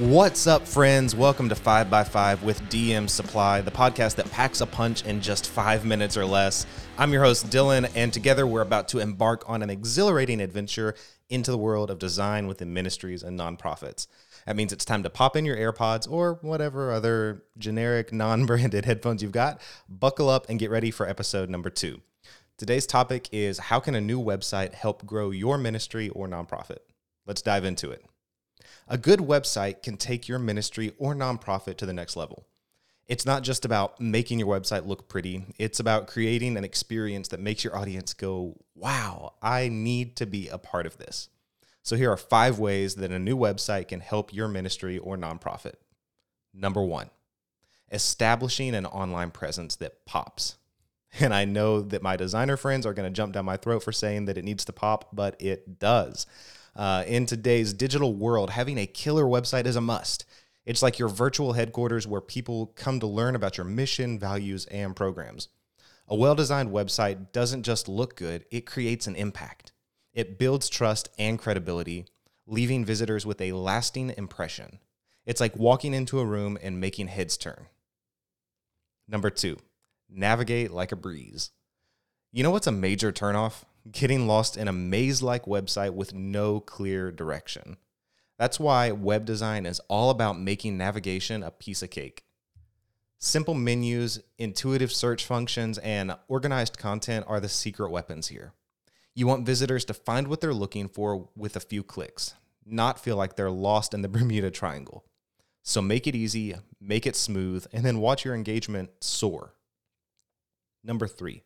What's up, friends? Welcome to 5x5 with DM Supply, the podcast that packs a punch in just five minutes or less. I'm your host, Dylan, and together we're about to embark on an exhilarating adventure into the world of design within ministries and nonprofits. That means it's time to pop in your AirPods or whatever other generic, non branded headphones you've got, buckle up, and get ready for episode number two. Today's topic is how can a new website help grow your ministry or nonprofit? Let's dive into it. A good website can take your ministry or nonprofit to the next level. It's not just about making your website look pretty, it's about creating an experience that makes your audience go, wow, I need to be a part of this. So, here are five ways that a new website can help your ministry or nonprofit. Number one, establishing an online presence that pops. And I know that my designer friends are going to jump down my throat for saying that it needs to pop, but it does. Uh, in today's digital world, having a killer website is a must. It's like your virtual headquarters where people come to learn about your mission, values, and programs. A well designed website doesn't just look good, it creates an impact. It builds trust and credibility, leaving visitors with a lasting impression. It's like walking into a room and making heads turn. Number two, navigate like a breeze. You know what's a major turnoff? Getting lost in a maze like website with no clear direction. That's why web design is all about making navigation a piece of cake. Simple menus, intuitive search functions, and organized content are the secret weapons here. You want visitors to find what they're looking for with a few clicks, not feel like they're lost in the Bermuda Triangle. So make it easy, make it smooth, and then watch your engagement soar. Number three,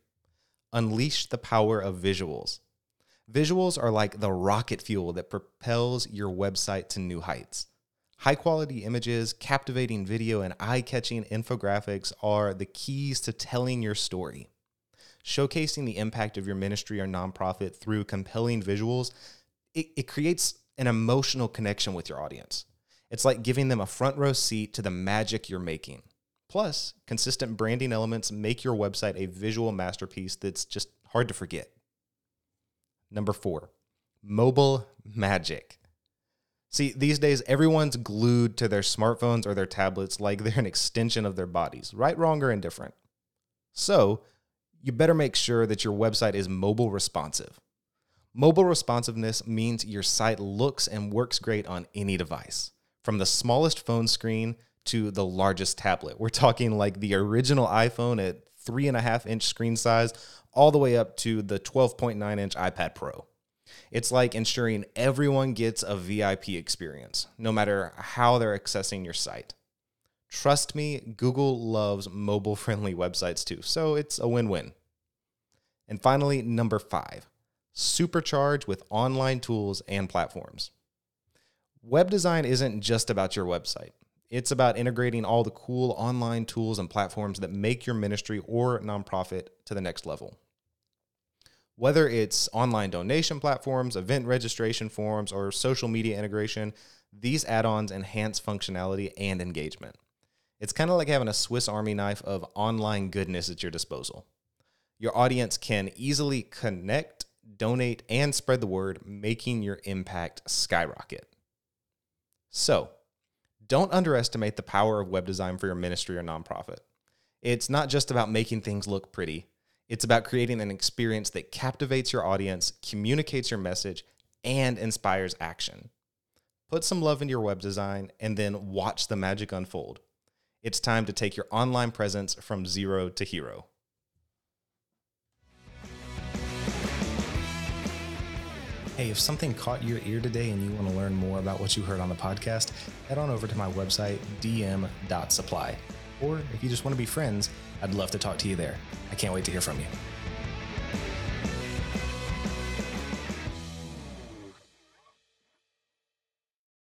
unleash the power of visuals. Visuals are like the rocket fuel that propels your website to new heights. High quality images, captivating video, and eye catching infographics are the keys to telling your story. Showcasing the impact of your ministry or nonprofit through compelling visuals, it, it creates an emotional connection with your audience. It's like giving them a front row seat to the magic you're making. Plus, consistent branding elements make your website a visual masterpiece that's just hard to forget. Number four, mobile magic. See, these days, everyone's glued to their smartphones or their tablets like they're an extension of their bodies, right, wrong, or indifferent. So, you better make sure that your website is mobile responsive. Mobile responsiveness means your site looks and works great on any device, from the smallest phone screen to the largest tablet. We're talking like the original iPhone at three and a half inch screen size, all the way up to the 12.9 inch iPad Pro. It's like ensuring everyone gets a VIP experience, no matter how they're accessing your site. Trust me, Google loves mobile friendly websites too, so it's a win win. And finally, number five, supercharge with online tools and platforms. Web design isn't just about your website. It's about integrating all the cool online tools and platforms that make your ministry or nonprofit to the next level. Whether it's online donation platforms, event registration forms, or social media integration, these add ons enhance functionality and engagement. It's kind of like having a Swiss Army knife of online goodness at your disposal. Your audience can easily connect, donate, and spread the word, making your impact skyrocket. So, don't underestimate the power of web design for your ministry or nonprofit. It's not just about making things look pretty, it's about creating an experience that captivates your audience, communicates your message, and inspires action. Put some love into your web design and then watch the magic unfold. It's time to take your online presence from zero to hero. Hey, if something caught your ear today and you want to learn more about what you heard on the podcast, head on over to my website, dm.supply. Or if you just want to be friends, I'd love to talk to you there. I can't wait to hear from you.